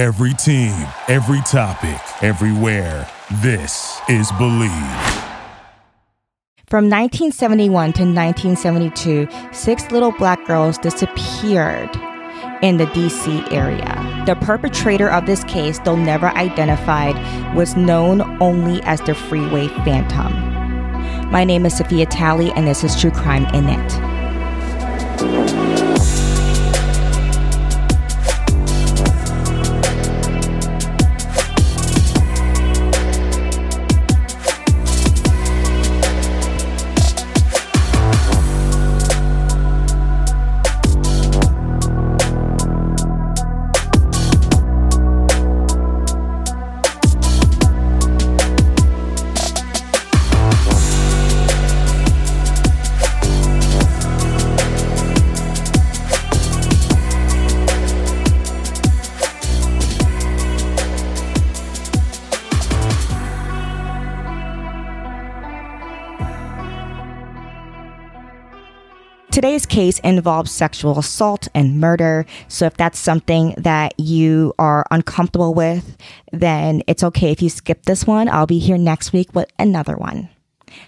Every team, every topic, everywhere. This is Bleav. From 1971 to 1972, six little black girls disappeared in the DC area. The perpetrator of this case, though never identified, was known only as the Freeway Phantom. My name is Sophia Talley, and this is True Crime and Knit. Case involves sexual assault and murder. So if that's something that you are uncomfortable with, then it's okay if you skip this one. I'll be here next week with another one.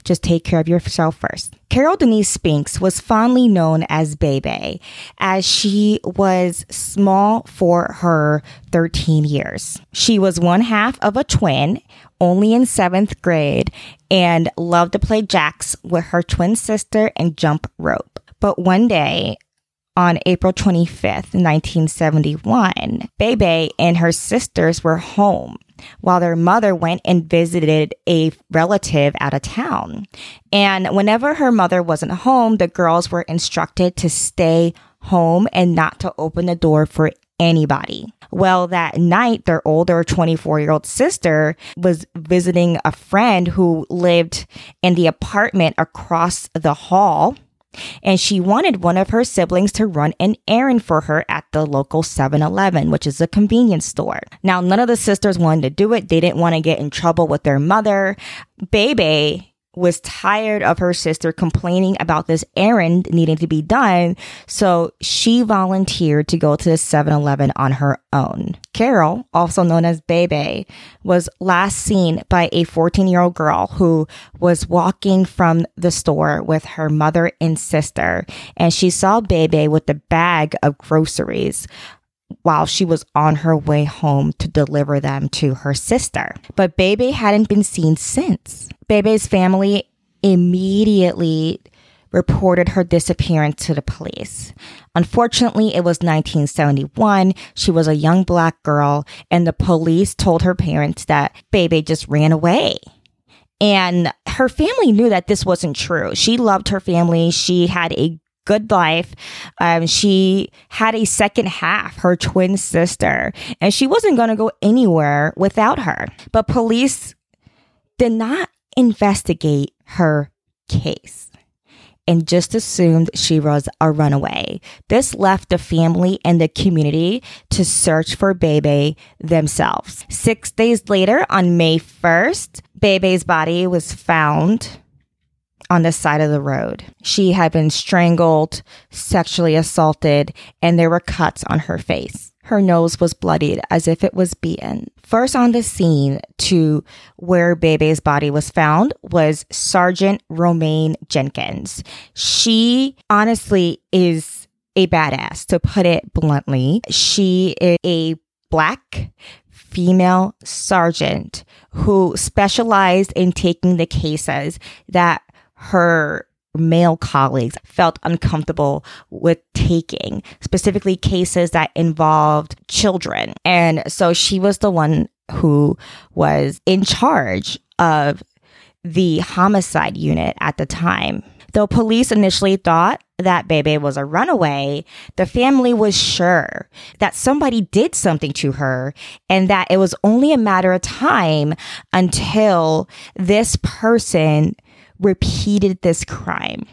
Just take care of yourself first. Carol Denise Spinks was fondly known as Bebe, as she was small for her 13 years. She was one half of a twin, only in seventh grade, and loved to play jacks with her twin sister and jump rope. But one day, on April 25th, 1971, Bebe and her sisters were home while their mother went and visited a relative out of town. And whenever her mother wasn't home, the girls were instructed to stay home and not to open the door for anybody. Well, that night, their older 24 year old sister was visiting a friend who lived in the apartment across the hall and she wanted one of her siblings to run an errand for her at the local 7-Eleven, which is a convenience store. Now, none of the sisters wanted to do it. They didn't want to get in trouble with their mother. Bebe was tired of her sister complaining about this errand needing to be done, so she volunteered to go to the 7 Eleven on her own. Carol, also known as Bebe, was last seen by a 14 year old girl who was walking from the store with her mother and sister, and she saw Bebe with a bag of groceries while she was on her way home to deliver them to her sister. But Bebe hadn't been seen since. Bebe's family immediately reported her disappearance to the police. Unfortunately, it was 1971. She was a young black girl, and the police told her parents that Bebe just ran away. And her family knew that this wasn't true. She loved her family. She had a good life. Um, she had a second half, her twin sister, and she wasn't going to go anywhere without her. But police did not investigate her case and just assumed she was a runaway. This left the family and the community to search for Bebe themselves. Six days later, on May 1st, Bebe's body was found on the side of the road. She had been strangled, sexually assaulted, and there were cuts on her face. Her nose was bloodied as if it was beaten. First on the scene to where Bebe's body was found was Sergeant Romaine Jenkins. She honestly is a badass, to put it bluntly. She is a black female sergeant who specialized in taking the cases that her male colleagues felt uncomfortable with taking, specifically cases that involved children. And so she was the one who was in charge of the homicide unit at the time. Though police initially thought that Bebe was a runaway, the family was sure that somebody did something to her and that it was only a matter of time until this person repeated this crime.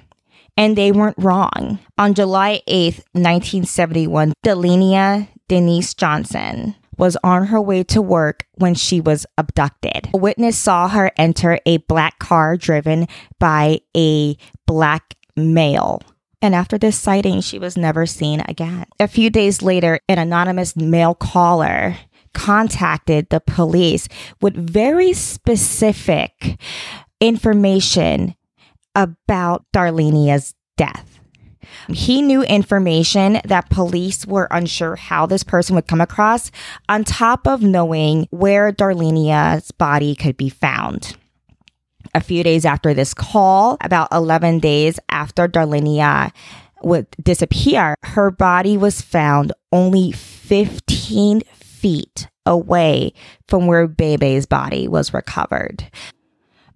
And they weren't wrong. On July 8th, 1971, Darlenia Denise Johnson was on her way to work when she was abducted. A witness saw her enter a black car driven by a black male. And after this sighting, she was never seen again. A few days later, an anonymous male caller contacted the police with very specific information about Darlenia's death. He knew information that police were unsure how this person would come across, on top of knowing where Darlenia's body could be found. A few days after this call, about 11 days after Darlenia would disappear, her body was found only 15 feet away from where Bebe's body was recovered.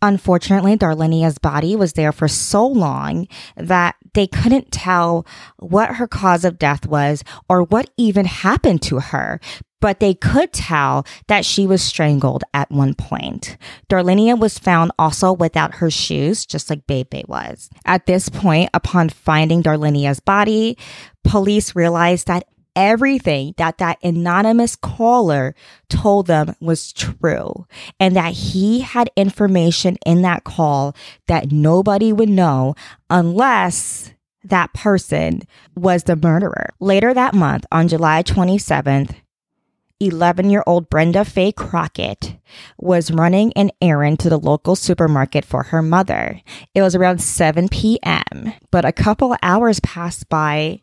Unfortunately, Darlenia's body was there for so long that they couldn't tell what her cause of death was or what even happened to her. But they could tell that she was strangled at one point. Darlenia was found also without her shoes, just like Bebe was. At this point, upon finding Darlenia's body, police realized that everything that that anonymous caller told them was true and that he had information in that call that nobody would know unless that person was the murderer. Later that month, on July 27th, 11 year old Brenda Faye Crockett was running an errand to the local supermarket for her mother. It was around 7 p.m., but a couple hours passed by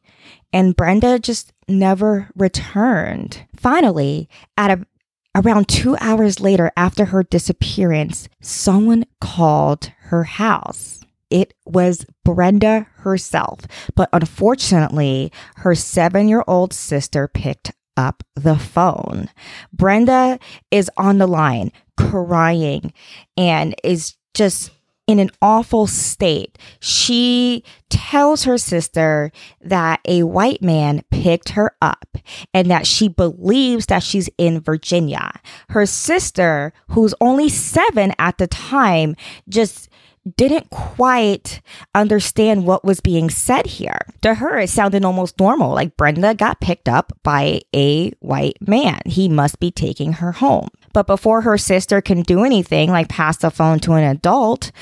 and Brenda just never returned. Finally, at a, around two hours later after her disappearance, someone called her house. It was Brenda herself, but unfortunately, her seven year old sister picked up the phone. Brenda is on the line crying and is just in an awful state. She tells her sister that a white man picked her up and that she believes that she's in Virginia. Her sister, who's only seven at the time, just didn't quite understand what was being said here. To her, it sounded almost normal, like Brenda got picked up by a white man. He must be taking her home. But before her sister can do anything like pass the phone to an adult,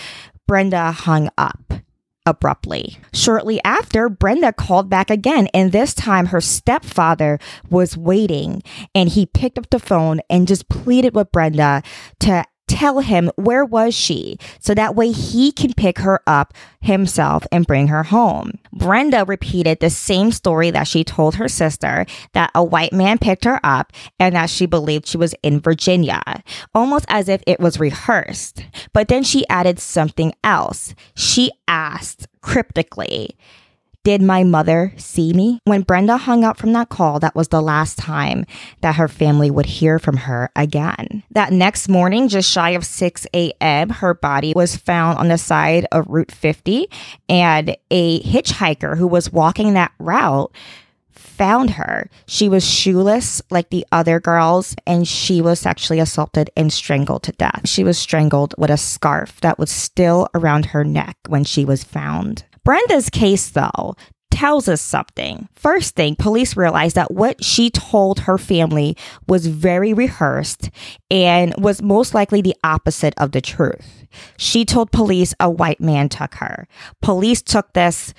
Brenda hung up abruptly. Shortly after, Brenda called back again, and this time her stepfather was waiting and he picked up the phone and just pleaded with Brenda to tell him where was she so that way he can pick her up himself and bring her home. Brenda repeated the same story that she told her sister that a white man picked her up and that she believed she was in Virginia, almost as if it was rehearsed. But then she added something else. She asked cryptically, did my mother see me? When Brenda hung up from that call, that was the last time that her family would hear from her again. That next morning, just shy of 6 a.m., her body was found on the side of Route 50, and a hitchhiker who was walking that route found her. She was shoeless like the other girls, and she was sexually assaulted and strangled to death. She was strangled with a scarf that was still around her neck when she was found. Brenda's case, though, tells us something. First thing, police realized that what she told her family was very rehearsed and was most likely the opposite of the truth. She told police a white man took her. Police took this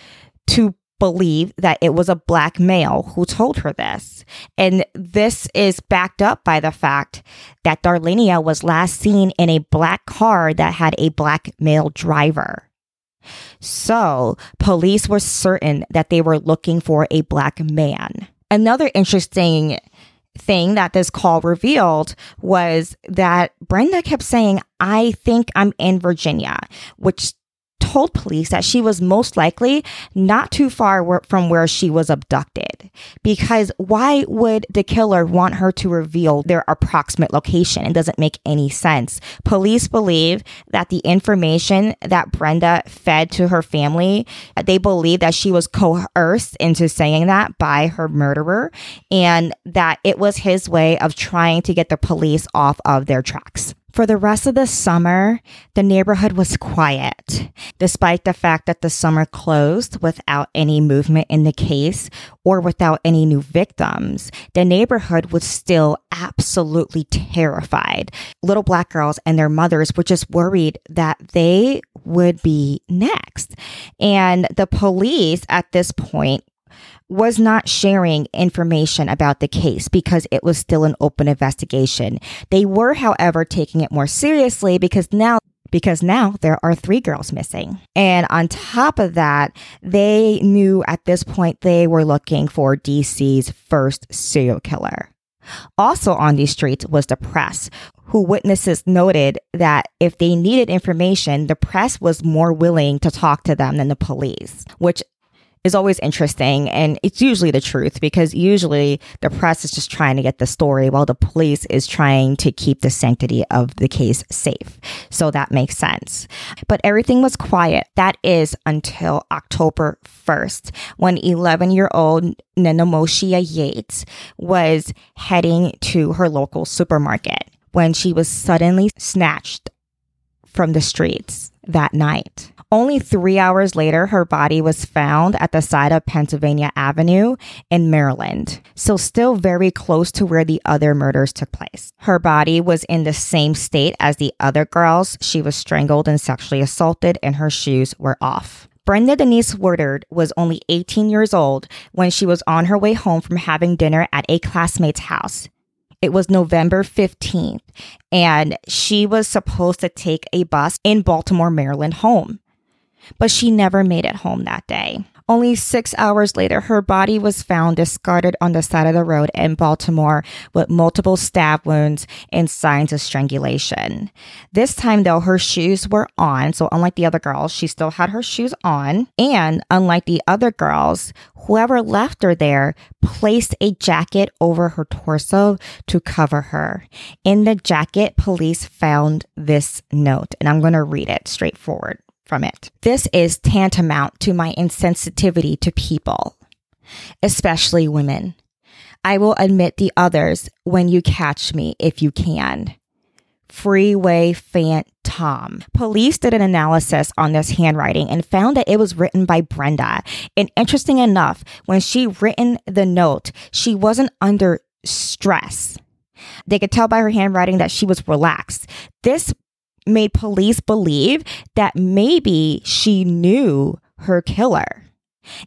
to believe that it was a black male who told her this. And this is backed up by the fact that Darlenia was last seen in a black car that had a black male driver. So, police were certain that they were looking for a black man. Another interesting thing that this call revealed was that Brenda kept saying, I think I'm in Virginia, which told police that she was most likely not too far from where she was abducted. Because why would the killer want her to reveal their approximate location? It doesn't make any sense. Police believe that the information that Brenda fed to her family, they believe that she was coerced into saying that by her murderer and that it was his way of trying to get the police off of their tracks. For the rest of the summer, the neighborhood was quiet, despite the fact that the summer closed without any movement in the case or without any new victims. The neighborhood was still absolutely terrified. Little black girls and their mothers were just worried that they would be next. And the police at this point was not sharing information about the case because it was still an open investigation. They were, however, taking it more seriously because now because now there are three girls missing. And on top of that, they knew at this point they were looking for DC's first serial killer. Also on these streets was the press, who witnesses noted that if they needed information, the press was more willing to talk to them than the police, which is always interesting. And it's usually the truth because usually the press is just trying to get the story while the police is trying to keep the sanctity of the case safe. So that makes sense. But everything was quiet. That is until October 1st when 11 year old Nenomoshia Yates was heading to her local supermarket when she was suddenly snatched from the streets that night. Only three hours later, her body was found at the side of Pennsylvania Avenue in Maryland, so still very close to where the other murders took place. Her body was in the same state as the other girls. She was strangled and sexually assaulted, and her shoes were off. Brenda Denise Woodard was only 18 years old when she was on her way home from having dinner at a classmate's house. It was November 15th, and she was supposed to take a bus in Baltimore, Maryland home. But she never made it home that day. Only six hours later, her body was found discarded on the side of the road in Baltimore with multiple stab wounds and signs of strangulation. This time, though, her shoes were on. So, unlike the other girls, she still had her shoes on. And unlike the other girls, whoever left her there placed a jacket over her torso to cover her. In the jacket, police found this note, and I'm going to read it straightforward from it. This is tantamount to my insensitivity to people, especially women. I will admit the others when you catch me if you can. Freeway Phantom. Police did an analysis on this handwriting and found that it was written by Brenda. And interesting enough, when she written the note, she wasn't under stress. They could tell by her handwriting that she was relaxed. This made police believe that maybe she knew her killer.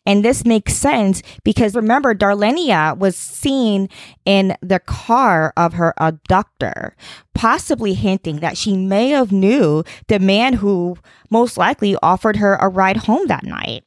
And this makes sense because remember, Darlenia was seen in the car of her abductor, possibly hinting that she may have knew the man who most likely offered her a ride home that night.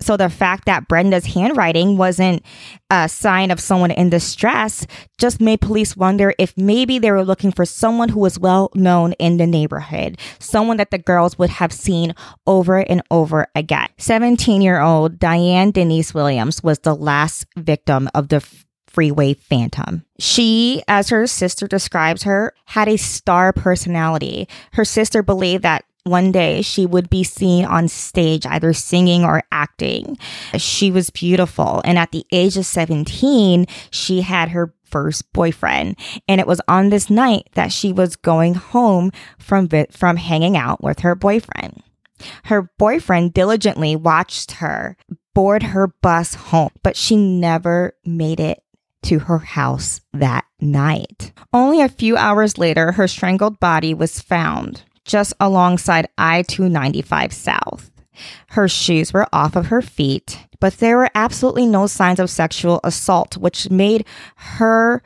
So the fact that Brenda's handwriting wasn't a sign of someone in distress just made police wonder if maybe they were looking for someone who was well known in the neighborhood, someone that the girls would have seen over and over again. 17 year old Diane Denise Williams was the last victim of the freeway phantom. She, as her sister describes her, had a star personality. Her sister believed that one day she would be seen on stage either singing or acting. She was beautiful. And at the age of 17, she had her first boyfriend. And it was on this night that she was going home from, from hanging out with her boyfriend. Her boyfriend diligently watched her board her bus home, but she never made it to her house that night. Only a few hours later, her strangled body was found just alongside I 295 South. Her shoes were off of her feet, but there were absolutely no signs of sexual assault, which made her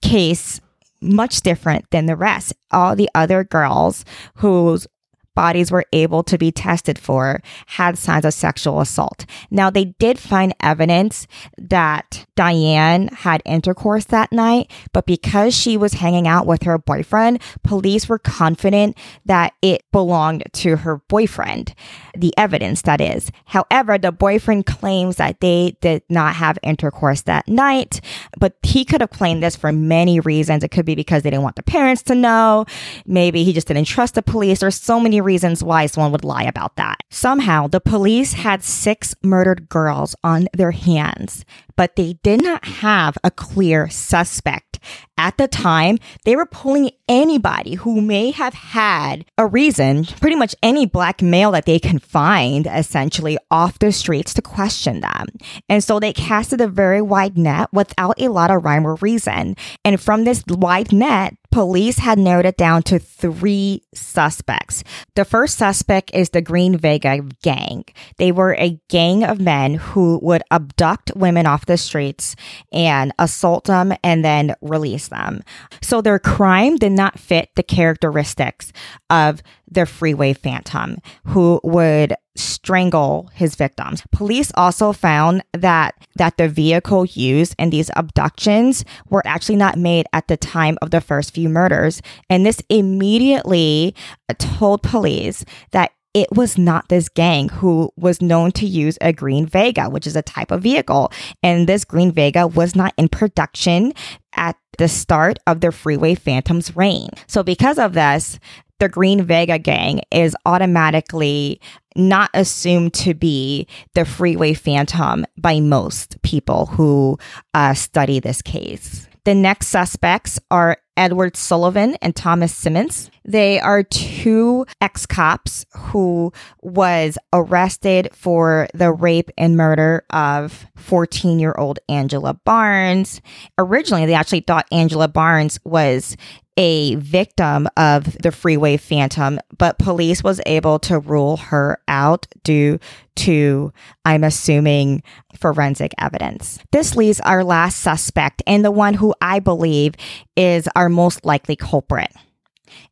case much different than the rest. All the other girls whose bodies were able to be tested for had signs of sexual assault. Now, they did find evidence that Diane had intercourse that night, but because she was hanging out with her boyfriend, police were confident that it belonged to her boyfriend. The evidence, that is. However, the boyfriend claims that they did not have intercourse that night, but he could have claimed this for many reasons. It could be because they didn't want the parents to know. Maybe he just didn't trust the police. There's so many reasons why someone would lie about that. Somehow, the police had six murdered girls on their hands, but they did not have a clear suspect. At the time, they were pulling anybody who may have had a reason, pretty much any black male that they can find, essentially, off the streets to question them. And so they casted a very wide net without a lot of rhyme or reason. And from this wide net, police had narrowed it down to three suspects. The first suspect is the Green Vega gang. They were a gang of men who would abduct women off the streets and assault them and then release them. So their crime did not fit the characteristics of the freeway phantom who would strangle his victims. Police also found that that the vehicle used in these abductions were actually not made at the time of the first few murders and this immediately uh, told police that it was not this gang who was known to use a green Vega, which is a type of vehicle. And this green Vega was not in production at the start of the Freeway Phantom's reign. So, because of this, the Green Vega gang is automatically not assumed to be the freeway phantom by most people who uh, study this case. The next suspects are Edward Sullivan and Thomas Simmons. They are two ex cops who was arrested for the rape and murder of 14 year old Angela Barnes. Originally, they actually thought Angela Barnes was a victim of the freeway phantom, but police was able to rule her out due to, I'm assuming, forensic evidence. This leaves our last suspect and the one who I believe is our most likely culprit.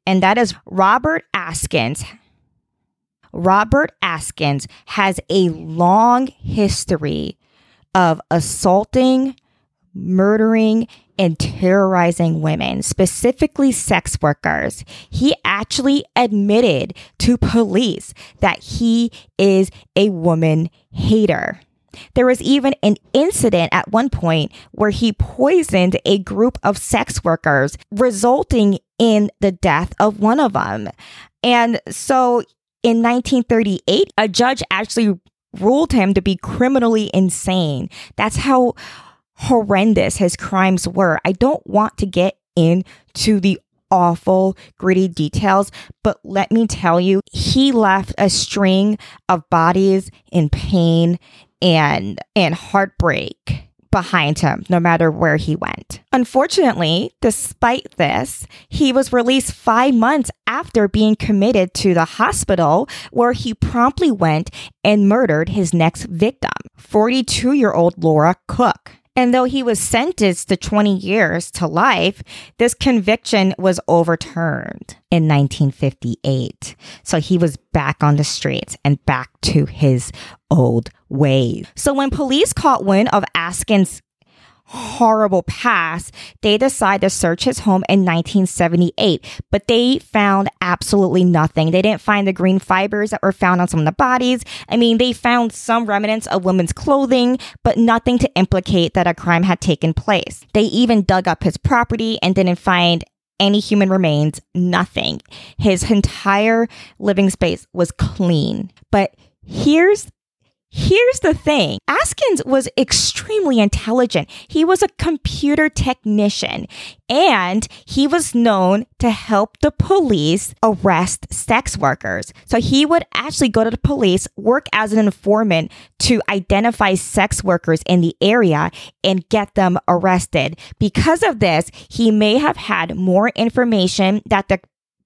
And that is Robert Askins. Robert Askins has a long history of assaulting, murdering, and terrorizing women, specifically sex workers. He actually admitted to police that he is a woman hater. There was even an incident at one point where he poisoned a group of sex workers, resulting in the death of one of them. And so in 1938, a judge actually ruled him to be criminally insane. That's how horrendous his crimes were. I don't want to get into the awful, gritty details, but let me tell you, he left a string of bodies in pain and and heartbreak behind him no matter where he went. Unfortunately, despite this, he was released 5 months after being committed to the hospital where he promptly went and murdered his next victim, 42-year-old Laura Cook. And though he was sentenced to 20 years to life, this conviction was overturned in 1958. So he was back on the streets and back to his old ways. So when police caught wind of Askin's horrible past, they decided to search his home in 1978, but they found absolutely nothing. They didn't find the green fibers that were found on some of the bodies. I mean, they found some remnants of women's clothing, but nothing to implicate that a crime had taken place. They even dug up his property and didn't find any human remains, nothing. His entire living space was clean. But here's Here's the thing. Askins was extremely intelligent. He was a computer technician and he was known to help the police arrest sex workers. So he would actually go to the police, work as an informant to identify sex workers in the area and get them arrested. Because of this, he may have had more information that the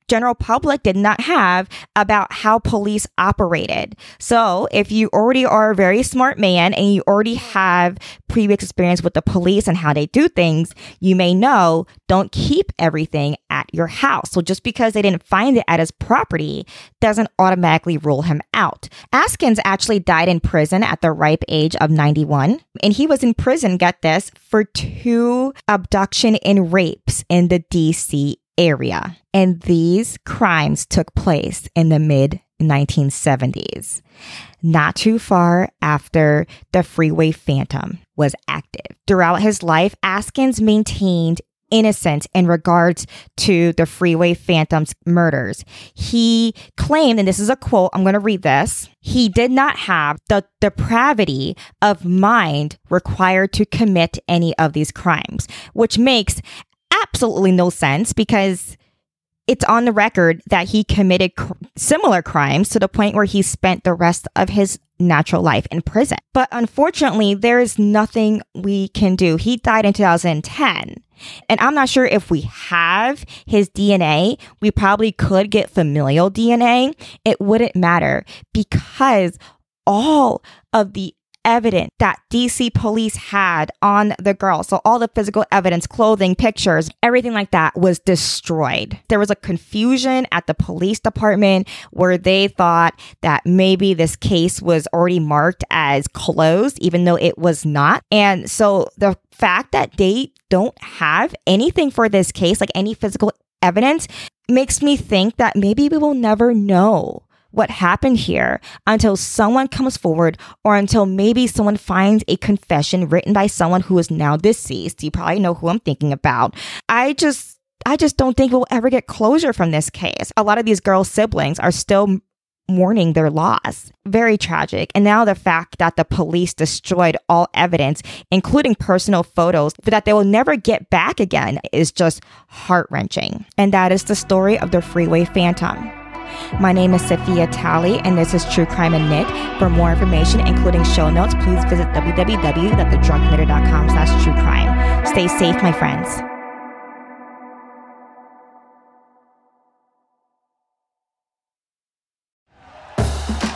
general public did not have about how police operated. So, if you already are a very smart man and you already have previous experience with the police and how they do things, you may know don't keep everything at your house. So, just because they didn't find it at his property doesn't automatically rule him out. Askins actually died in prison at the ripe age of 91, and he was in prison, get this, for two abduction and rapes in the DC area. And these crimes took place in the mid 1970s, not too far after the Freeway Phantom was active. Throughout his life, Askins maintained innocence in regards to the Freeway Phantom's murders. He claimed, and this is a quote, I'm going to read this. He did not have the depravity of mind required to commit any of these crimes, which makes absolutely no sense because it's on the record that he committed cr- similar crimes to the point where he spent the rest of his natural life in prison. But unfortunately, there is nothing we can do. He died in 2010. And I'm not sure if we have his DNA. We probably could get familial DNA. It wouldn't matter because all of the evidence that DC police had on the girl. So all the physical evidence, clothing, pictures, everything like that was destroyed. There was a confusion at the police department where they thought that maybe this case was already marked as closed, even though it was not. And so the fact that they don't have anything for this case, like any physical evidence, makes me think that maybe we will never know what happened here until someone comes forward or until maybe someone finds a confession written by someone who is now deceased. You probably know who I'm thinking about. I just I just don't think we'll ever get closure from this case. A lot of these girls' siblings are still mourning their loss. Very tragic. And now the fact that the police destroyed all evidence, including personal photos, that they will never get back again is just heart wrenching. And that is the story of the Freeway Phantom. My name is Sophia Talley, and this is True Crime and Knit. For more information, including show notes, please visit www.thedrunkknitter.com slash true crime. Stay safe, my friends.